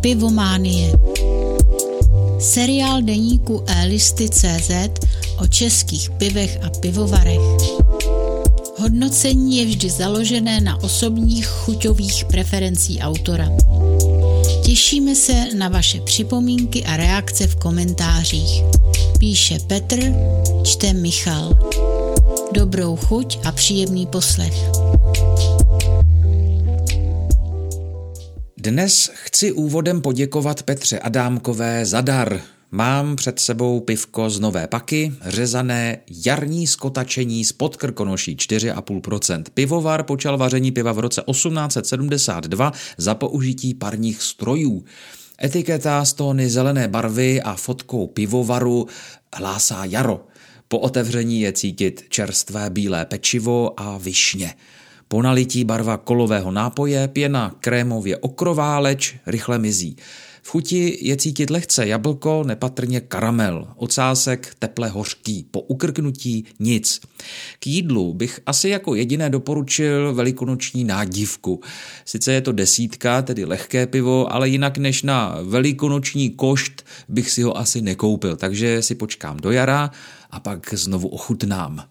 Pivománie. Seriál deníku e-listy.cz o českých pivech a pivovarech. Hodnocení je vždy založené na osobních chuťových preferencí autora. Těšíme se na vaše připomínky a reakce v komentářích. Píše Petr, čte Michal. Dobrou chuť a příjemný poslech. Dnes chci úvodem poděkovat Petře Adámkové za dar. Mám před sebou pivko z Nové Paky, řezané jarní skotačení z podkrkonoší 4,5%. Pivovar počal vaření piva v roce 1872 za použití parních strojů. Etiketa z tóny zelené barvy a fotkou pivovaru hlásá jaro. Po otevření je cítit čerstvé bílé pečivo a višně. Po nalití barva kolového nápoje, pěna krémově okrová, leč rychle mizí. V chuti je cítit lehce jablko, nepatrně karamel, ocásek teple hořký, po ukrknutí nic. K jídlu bych asi jako jediné doporučil velikonoční nádivku. Sice je to desítka, tedy lehké pivo, ale jinak než na velikonoční košt bych si ho asi nekoupil, takže si počkám do jara a pak znovu ochutnám.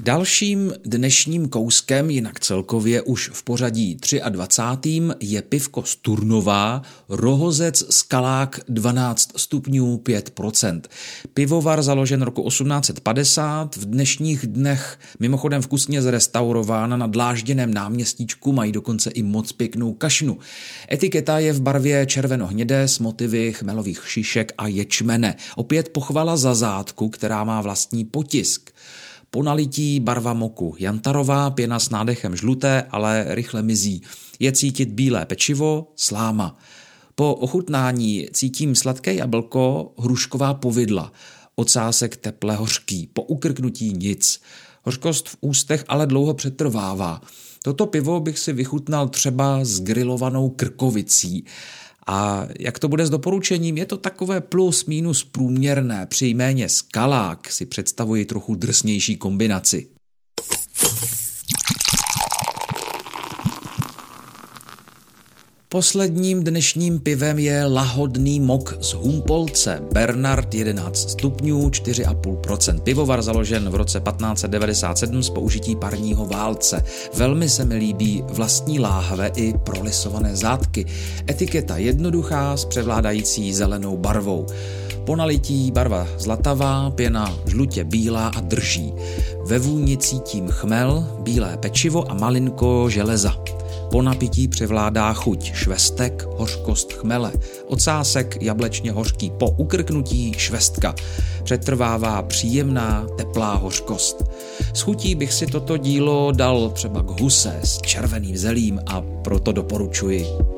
Dalším dnešním kouskem, jinak celkově už v pořadí 23. je pivko z Turnová, rohozec skalák 12 stupňů 5%. Pivovar založen roku 1850, v dnešních dnech mimochodem vkusně zrestaurován na dlážděném náměstíčku, mají dokonce i moc pěknou kašnu. Etiketa je v barvě červeno-hnědé s motivy chmelových šišek a ječmene. Opět pochvala za zátku, která má vlastní potisk. Po nalití barva moku jantarová, pěna s nádechem žluté, ale rychle mizí. Je cítit bílé pečivo, sláma. Po ochutnání cítím sladké jablko, hrušková povidla, ocásek teple hořký, po ukrknutí nic. Hořkost v ústech ale dlouho přetrvává. Toto pivo bych si vychutnal třeba s grilovanou krkovicí. A jak to bude s doporučením? Je to takové plus minus průměrné. Při jméně skalák si představuji trochu drsnější kombinaci. Posledním dnešním pivem je lahodný mok z Humpolce, Bernard 11 stupňů, 4,5%. Pivovar založen v roce 1597 s použití parního válce. Velmi se mi líbí vlastní láhve i prolisované zátky. Etiketa jednoduchá s převládající zelenou barvou. Po nalití barva zlatavá, pěna žlutě bílá a drží. Ve vůni cítím chmel, bílé pečivo a malinko železa. Po napití převládá chuť švestek, hořkost chmele, ocásek jablečně hořký, po ukrknutí švestka. Přetrvává příjemná, teplá hořkost. S chutí bych si toto dílo dal třeba k huse s červeným zelím a proto doporučuji.